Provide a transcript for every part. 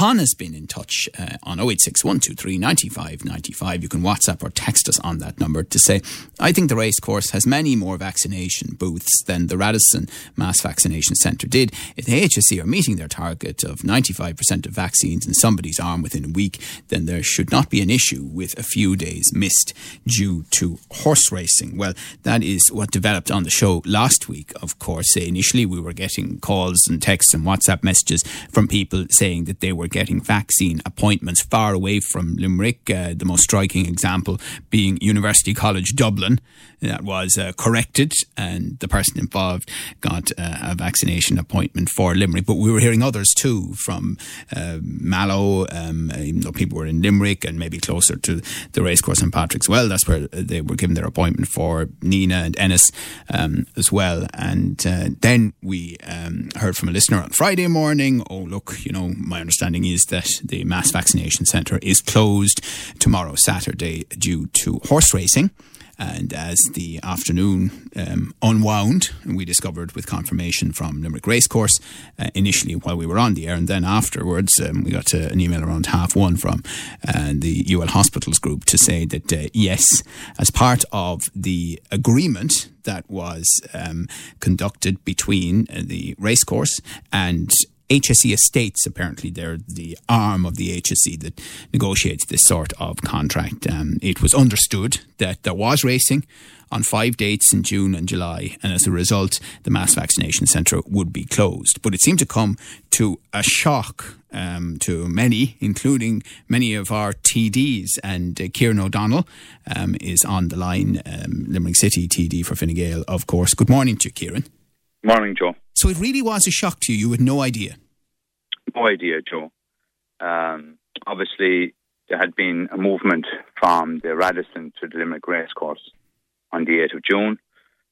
Con has been in touch uh, on 086 123 95 95. You can WhatsApp or text us on that number to say, I think the racecourse has many more vaccination booths than the Radisson Mass Vaccination Centre did. If the HSE are meeting their target of 95% of vaccines in somebody's arm within a week, then there should not be an issue with a few days missed due to horse racing. Well, that is what developed on the show last week, of course. Initially, we were getting calls and texts and WhatsApp messages from people saying that they were getting vaccine appointments far away from Limerick. Uh, the most striking example being University College Dublin. That was uh, corrected, and the person involved got uh, a vaccination appointment for Limerick. But we were hearing others too from uh, Mallow, um, even though people were in Limerick and maybe closer to the racecourse in Patrickswell. That's where they were given their appointment for Nenagh and Ennis um, as well. And uh, then we um, heard from a listener on Friday morning. Oh, look, you know, my understanding is that the mass vaccination centre is closed tomorrow, Saturday, due to horse racing. And as the afternoon um, unwound, we discovered with confirmation from Limerick Racecourse uh, initially while we were on the air, and then afterwards um, we got uh, an email around half one from uh, the UL Hospitals group to say that uh, yes, as part of the agreement that was um, conducted between uh, the racecourse and HSE Estates, apparently, they're the arm of the HSE that negotiates this sort of contract. Um, it was understood that there was racing on five dates in June and July, and as a result, the mass vaccination centre would be closed. But it seemed to come to a shock um, to many, including many of our TDs. And uh, Kieran O'Donnell um, is on the line, um, Limerick City TD for Fine Gael, of course. Good morning to you, Kieran. Morning, Joe. So it really was a shock to you. You had no idea. No idea, Joe. Um, obviously, there had been a movement from the Radisson to the Limerick Racecourse on the 8th of June.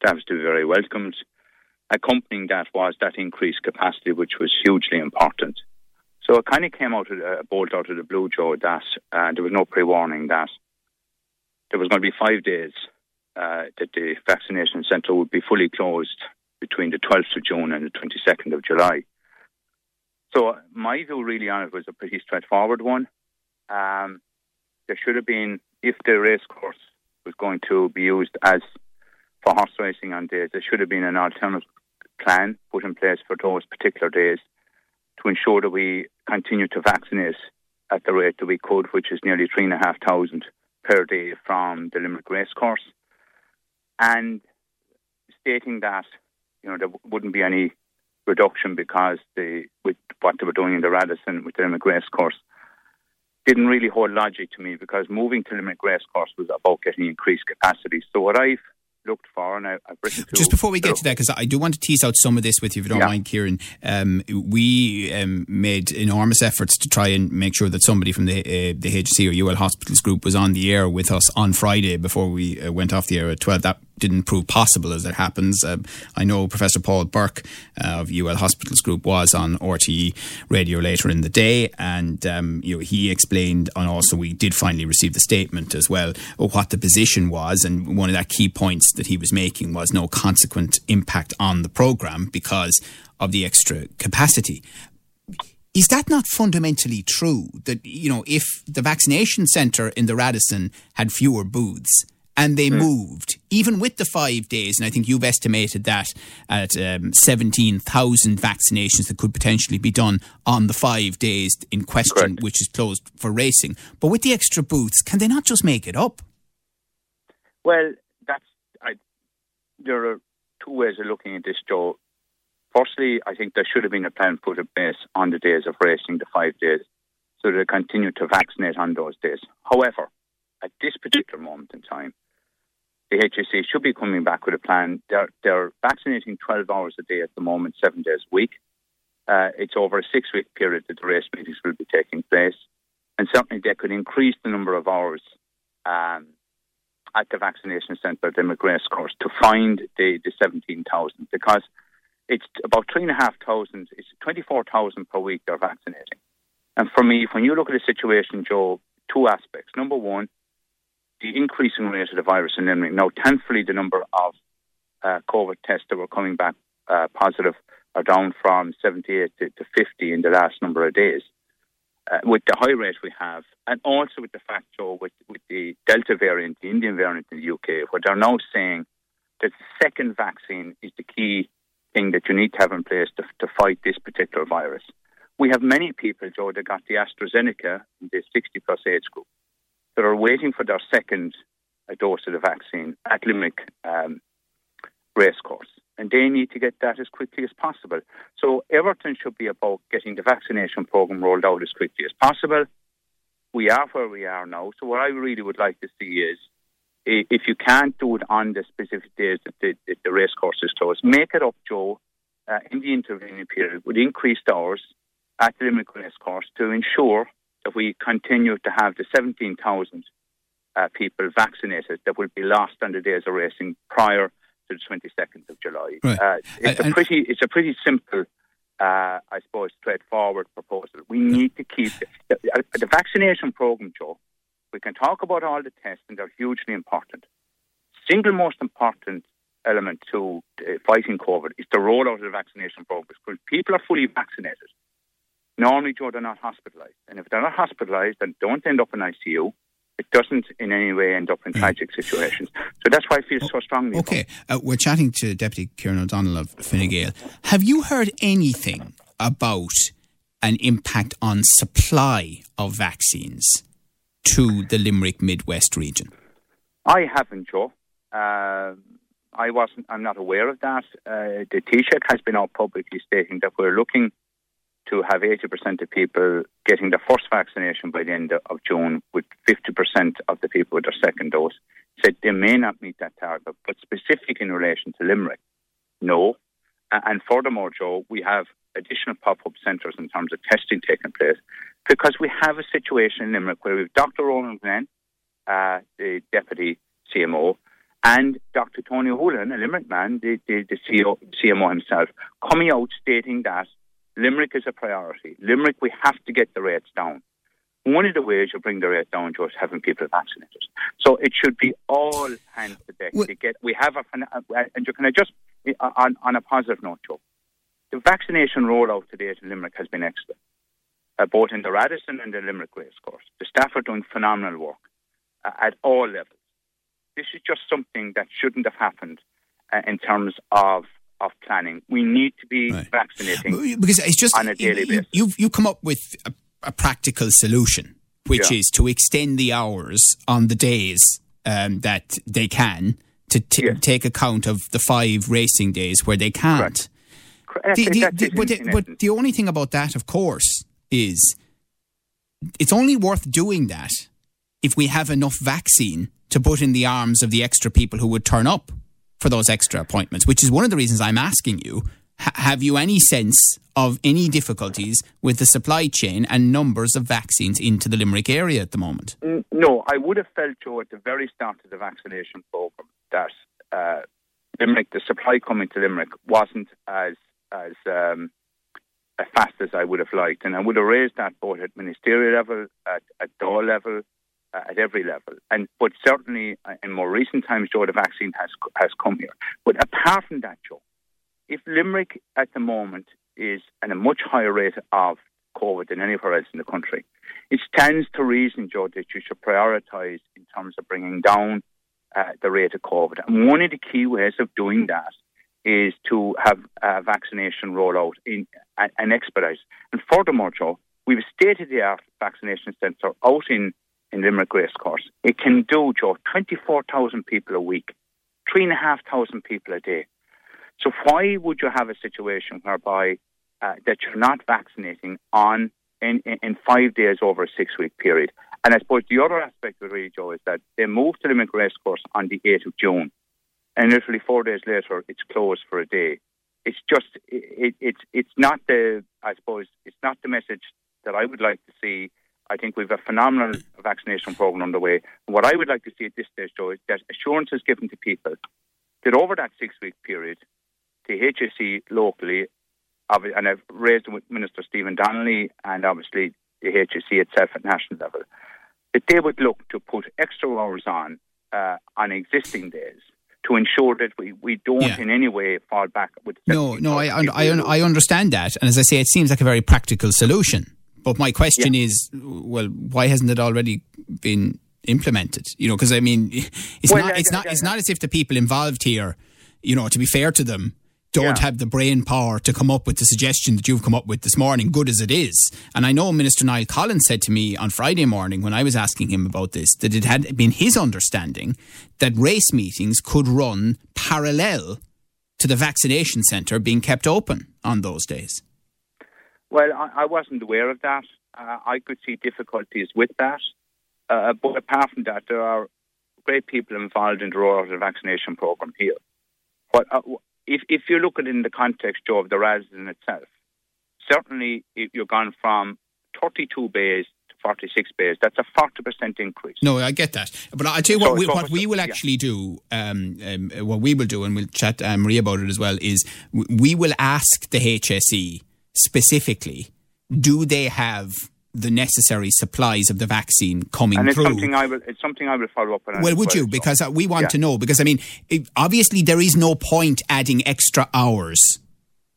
That was to be very welcomed. Accompanying that was that increased capacity, which was hugely important. So it kind of came out of a bolt out of the blue, Joe, that uh, there was no pre warning that there was going to be five days uh, that the vaccination centre would be fully closed between the 12th of June and the 22nd of July. So my view really on it was a pretty straightforward one. Um, there should have been, if the race course was going to be used as for horse racing on days, there should have been an alternative plan put in place for those particular days to ensure that we continue to vaccinate at the rate that we could, which is nearly three and a half thousand per day from the Limerick Racecourse, and stating that you know there wouldn't be any reduction because the with what they were doing in the Radisson with the Limerick Racecourse didn't really hold logic to me because moving to Limerick Racecourse was about getting increased capacity. So what I've looked for, and I, have written to. Just before we get to that, because I do want to tease out some of this with you, if you don't yeah. mind, Kieran. Um, we um, made enormous efforts to try and make sure that somebody from the uh, the HSE or UL Hospitals Group was on the air with us on Friday before we uh, went off the air at twelve. That didn't prove possible as it happens. Uh, I know Professor Paul Burke uh, of UL Hospitals Group was on RTE radio later in the day, and um, you know, he explained, and also we did finally receive the statement as well of what the position was. And one of the key points that he was making was no consequent impact on the program because of the extra capacity. Is that not fundamentally true? That you know, if the vaccination centre in the Radisson had fewer booths and they mm. moved, even with the five days. And I think you've estimated that at um, 17,000 vaccinations that could potentially be done on the five days in question, Correct. which is closed for racing. But with the extra booths, can they not just make it up? Well, that's I, there are two ways of looking at this, Joe. Firstly, I think there should have been a plan put in place on the days of racing, the five days, so they continue to vaccinate on those days. However, at this particular moment in time, the HSE should be coming back with a plan. They're, they're vaccinating 12 hours a day at the moment, seven days a week. Uh, it's over a six week period that the race meetings will be taking place. And certainly they could increase the number of hours um, at the vaccination centre, the McGrace course, to find the, the 17,000 because it's about 3,500, it's 24,000 per week they're vaccinating. And for me, when you look at the situation, Joe, two aspects. Number one, the increasing rate of the virus in Limerick. Now, thankfully, the number of uh, COVID tests that were coming back uh, positive are down from 78 to, to 50 in the last number of days. Uh, with the high rate we have, and also with the fact, Joe, with, with the Delta variant, the Indian variant in the UK, where they're now saying that the second vaccine is the key thing that you need to have in place to, to fight this particular virus. We have many people, Joe, that got the AstraZeneca, in the 60 plus age group, that are waiting for their second uh, dose of the vaccine at Limerick um, Racecourse. And they need to get that as quickly as possible. So Everton should be about getting the vaccination programme rolled out as quickly as possible. We are where we are now. So what I really would like to see is if you can't do it on the specific days that the, the, the racecourse is closed, make it up, Joe, uh, in the intervening period with increased hours at the Limerick Racecourse to ensure that we continue to have the 17,000 uh, people vaccinated that will be lost on the days of racing prior to the 22nd of July. Right. Uh, it's, a pretty, it's a pretty simple, uh, I suppose, straightforward proposal. We need to keep the, the, the vaccination programme, Joe. We can talk about all the tests, and they're hugely important. Single most important element to uh, fighting COVID is the rollout of the vaccination program. Because people are fully vaccinated, normally, Joe, they're not hospitalised. And if they're not hospitalised and don't end up in ICU, it doesn't in any way end up in mm. tragic situations. So that's why I feel so strongly. Okay, uh, we're chatting to Deputy Kieran O'Donnell of Fine Gael. Have you heard anything about an impact on supply of vaccines to the Limerick Midwest region? I haven't, Joe. Uh, I wasn't. I'm not aware of that. Uh, the Taoiseach has been out publicly stating that we're looking to have 80% of people getting the first vaccination by the end of June, with 50% of the people with their second dose. Said they may not meet that target, but specific in relation to Limerick, no. And furthermore, Joe, we have additional pop-up centres in terms of testing taking place because we have a situation in Limerick where we have Dr. Ronan Glynn, uh, the deputy CMO, and Dr. Tony Holohan, a Limerick man, the, the, the CEO, CMO himself, coming out stating that Limerick is a priority. Limerick, we have to get the rates down. One of the ways you bring the rate down, Joe, is having people vaccinated. So it should be all hands to deck to get. We have a, and can I just on, on a positive note, Joe, the vaccination rollout today in Limerick has been excellent, uh, both in the Radisson and the Limerick Racecourse. The staff are doing phenomenal work uh, at all levels. This is just something that shouldn't have happened uh, in terms of of planning. We need to be right. vaccinating because it's just on a daily you, basis. You've you come up with a, a practical solution, which yeah. is to extend the hours on the days um, that they can to t- yes. take account of the five racing days where they can't. The, the, the, but, the, but the only thing about that, of course, is it's only worth doing that if we have enough vaccine to put in the arms of the extra people who would turn up for those extra appointments, which is one of the reasons I'm asking you. Have you any sense of any difficulties with the supply chain and numbers of vaccines into the Limerick area at the moment? No, I would have felt, Joe, at the very start of the vaccination programme that uh, Limerick, the supply coming to Limerick wasn't as as um, as fast as I would have liked, and I would have raised that both at ministerial level, at, at Dáil level, at every level. And but certainly uh, in more recent times, Joe, the vaccine has has come here. But apart from that, Joe, if Limerick at the moment is at a much higher rate of COVID than anywhere else in the country, it stands to reason, Joe, that you should prioritise in terms of bringing down uh, the rate of COVID. And one of the key ways of doing that is to have a vaccination rollout in and expedite. And furthermore, Joe, we have a state-of-the-art vaccination centre out in in Limerick Racecourse. It can do, Joe, 24,000 people a week, 3,500 people a day. So why would you have a situation whereby uh, that you're not vaccinating on in, in, in, five days over a six week period? And I suppose the other aspect of it, Joe, is that they moved to Limerick Racecourse on the 8th of June. And literally four days later, it's closed for a day. It's just, it, it, it's, it's not the, I suppose, it's not the message that I would like to see I think we've a phenomenal vaccination programme underway. what I would like to see at this stage, though, is that assurance is given to people that over that six week period, the HSE locally, and I've raised with Minister Stephen Donnelly and obviously the HSE itself at national level, that they would look to put extra hours on uh, on existing days to ensure that we, we don't Yeah. in any way fall back with. No, no, I, 17,000 I. I understand that. And as I say, it seems like a very practical solution. But my question is, well, why hasn't it already been implemented? You know, because I mean, it's Well, not, uh, it's not, it's not as if the people involved here, you know, to be fair to them, don't Yeah. have the brain power to come up with the suggestion that you've come up with this morning, good as it is. And I know Minister Niall Collins said to me on Friday morning when I was asking him about this that it had been his understanding that race meetings could run parallel to the vaccination centre being kept open on those days. Well, I, I wasn't aware of that. Uh, I could see difficulties with that. Uh, but apart from that, there are great people involved in the rollout of the vaccination program here. But uh, if, if you look at it in the context, of the Radisson itself, certainly if you've gone from 32 bays to 46 bays. That's a 40% increase. No, I get that. But I'll tell you So what, we, what we will actually do, um, um, what we will do, and we'll chat um, Marie about it as well, is we will ask the HSE specifically, do they have the necessary supplies of the vaccine coming And it's through? something I will. It's something I will follow up on. Well, would you? Because uh, we want Yeah. to know. Because I mean, it, obviously, there is no point adding extra hours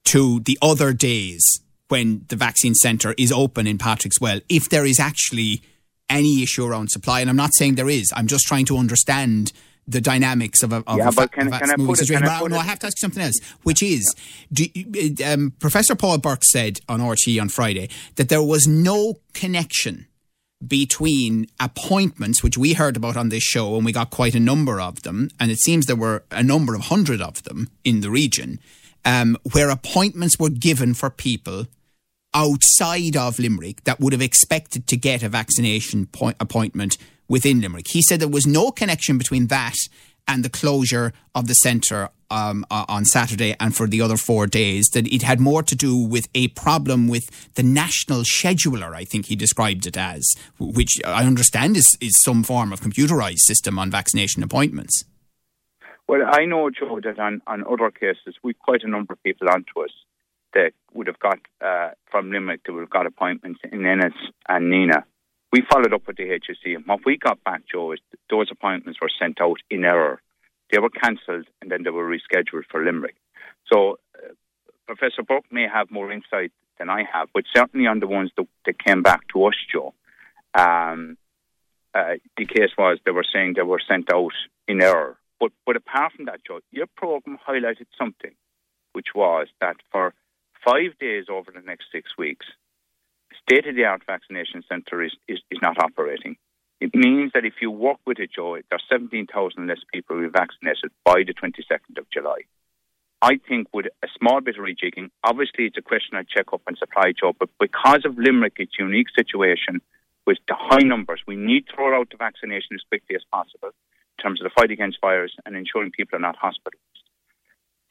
to the other days when the vaccine centre is open in Patrickswell if there is actually any issue around supply. And I'm not saying there is. I'm just trying to understand the dynamics of a, of Yeah, a, fa- can- of a can I moving put it- situation. can I no, it- I have to ask you something else, which is, do, um, Professor Paul Burke said on RT on Friday that there was no connection between appointments, which we heard about on this show, and we got quite a number of them, and it seems there were a number of hundred of them in the region, um, where appointments were given for people outside of Limerick that would have expected to get a vaccination point appointment within Limerick. He said there was no connection between that and the closure of the centre um, on Saturday and for the other four days, that it had more to do with a problem with the national scheduler, I think he described it as, which I understand is, is some form of computerised system on vaccination appointments. Well, I know, Joe, that on, on other cases, we've quite a number of people onto us that would have got uh, from Limerick that would have got appointments in Ennis and Nenagh. We followed up with the HSE, and what we got back, Joe, is those appointments were sent out in error. They were cancelled and then they were rescheduled for Limerick. So, uh, Professor Burke may have more insight than I have, but certainly on the ones that, that came back to us, Joe, um, uh, the case was they were saying they were sent out in error. But but apart from that, Joe, your program highlighted something, which was that for five days over the next six weeks, state of the art vaccination centre is, is, is not operating. It means that if you work with it, Joe, there's 17,000 less people who be vaccinated by the 22nd of July. I think with a small bit of rejigging, obviously it's a question of check up and supply, Joe, but because of Limerick, its unique situation with the high numbers, we need to roll out the vaccination as quickly as possible in terms of the fight against virus and ensuring people are not hospitalised.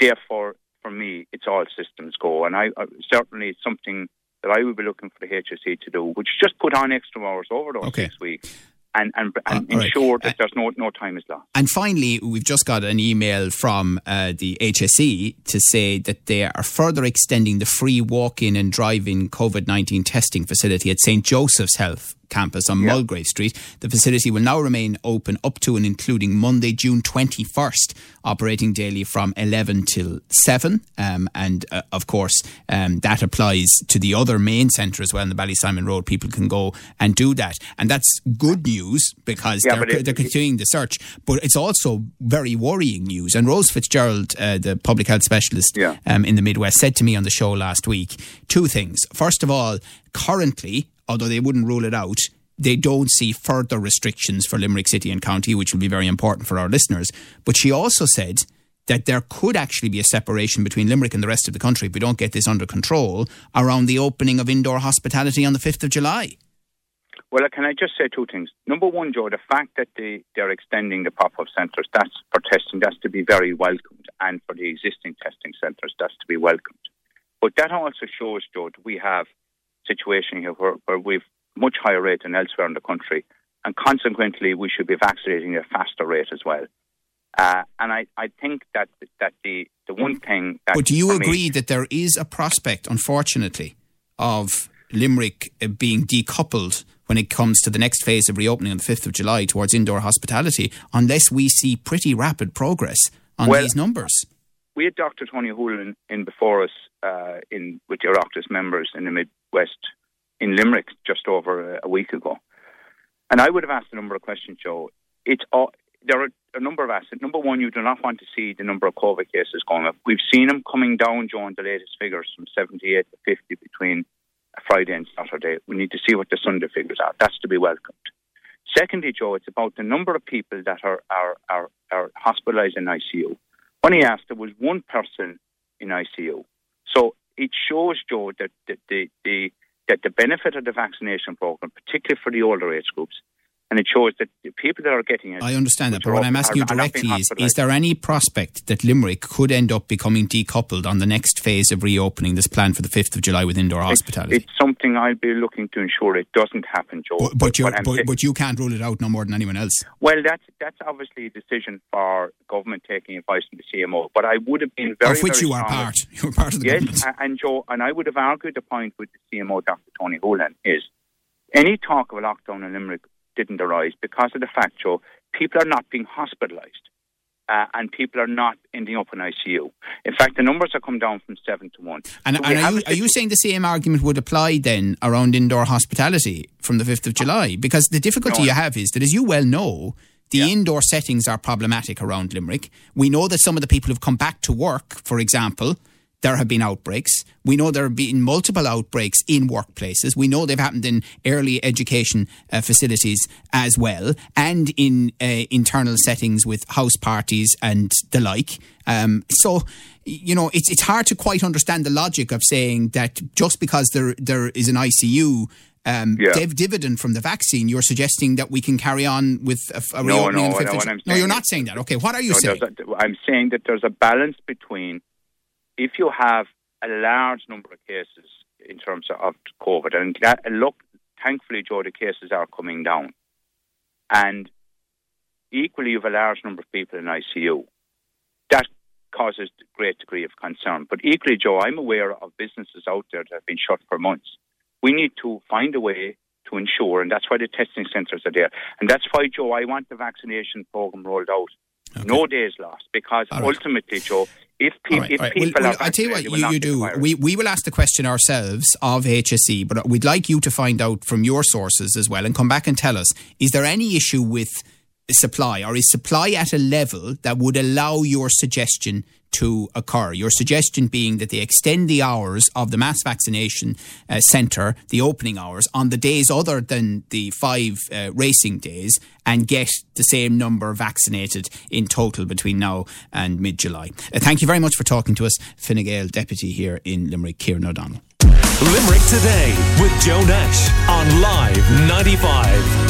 Therefore, for me, it's all systems go, and I, I certainly it's something that I would be looking for the HSE to do, which is just put on extra hours over those Okay. six weeks and and, and Uh, all right. ensure that there's no no time is lost. And finally, we've just got an email from uh, the HSE to say that they are further extending the free walk in and drive in COVID 19 testing facility at St. Joseph's Health campus on Yeah. Mulgrave Street. The facility will now remain open up to and including Monday, June 21st, operating daily from 11 till 7. Um, and uh, of course, um, that applies to the other main centre as well in the Ballysimon Road. People can go and do that. And that's good news because Yeah, they're, it- they're continuing the search. But it's also very worrying news. And Rose Fitzgerald, uh, the public health specialist Yeah. um, in the Midwest, said to me on the show last week two things. First of all, currently, although they wouldn't rule it out, they don't see further restrictions for Limerick City and County, which will be very important for our listeners. But she also said that there could actually be a separation between Limerick and the rest of the country if we don't get this under control around the opening of indoor hospitality on the 5th of July. Well, can I just say two things? Number one, Joe, the fact that they, they're extending the pop-up centres, that's for testing, that's to be very welcomed. And for the existing testing centres, that's to be welcomed. But that also shows, Joe, that we have situation here where, where we've much higher rate than elsewhere in the country. And consequently, we should be vaccinating at a faster rate as well. Uh, and I, I think that that the, the one thing that... But do you for me- agree that there is a prospect, unfortunately, of Limerick uh, being decoupled when it comes to the next phase of reopening on the 5th of July towards indoor hospitality unless we see pretty rapid progress on Well, these numbers. we had Dr. Tony Holohan in before us uh, in with the Oireachtas members in the Midwest in Limerick just over a, week ago. And I would have asked a number of questions, Joe. It's all, there are a number of aspects. Number one, you do not want to see the number of COVID cases going up. We've seen them coming down, Joe, in the latest figures from 78 to 50 between Friday and Saturday. We need to see what the Sunday figures are. That's to be welcomed. Secondly, Joe, it's about the number of people that are, are, are, are hospitalised in ICU. When he asked, there was one person in ICU. So it shows, Joe, that, that the, the that the benefit of the vaccination program, particularly for the older age groups, and it shows that the people that are getting it. I understand that, but what I'm asking you are- being directly is. Is there any prospect that Limerick could end up becoming decoupled on the next phase of reopening this plan for the 5th of July with indoor hospitality? It's something I'll be looking to ensure it doesn't happen, Joe. but, but, you I'm but, but you can't rule it out no more than anyone else. well, that's that's obviously a decision for government taking advice from the CMO. But I would have been very, of which very you are part. You're part of the Yes, government. and Joe, and I would have argued the point with the CMO, Dr. Tony Holohan, is any talk of a lockdown in Limerick didn't arise because of the fact, Joe, people are not being hospitalised. Uh, and people are not ending up in ICU. In fact, the numbers have come down from seven to one. And, So and are, you, are you saying the same argument would apply then around indoor hospitality from the 5th of July? Because the difficulty No. you have is that, as you well know, the Yeah. indoor settings are problematic around Limerick. We know that some of the people who've come back to work, for example, there have been outbreaks. We know there have been multiple outbreaks in workplaces. We know they've happened in early education uh, facilities as well, and in uh, internal settings with house parties and the like. Um, so, you know, it's it's hard to quite understand the logic of saying that just because there there is an ICU. Um, Yeah. div- dividend from the vaccine. You're suggesting that we can carry on with a, a No, reopening no, on the 5th no, of what Ju- I'm No, you're not saying that. Okay, what are you No, saying? a- I'm saying that there's a balance between if you have a large number of cases in terms of COVID, and that, look, thankfully, Joe, the cases are coming down, and equally, you have a large number of people in ICU. That causes a great degree of concern. But equally, Joe, I'm aware of businesses out there that have been shut for months. We need to find a way to ensure, and that's why the testing centres are there. And that's why, Joe, I want the vaccination programme rolled out. No days lost, because right. ultimately, Joe, if, pe- right, if right. people Well, I tell you what vaccinated, they will you, you do. We, we will ask the question ourselves of HSE, but we'd like you to find out from your sources as well and come back and tell us is there any issue with supply or is supply at a level that would allow your suggestion to occur? Your suggestion being that they extend the hours of the mass vaccination uh, centre, the opening hours, on the days other than the five uh, racing days and get the same number vaccinated in total between now and mid July. Uh, thank you very much for talking to us, Fine Gael Deputy here in Limerick, Kieran O'Donnell. Limerick Today with Joe Nash on Live 95.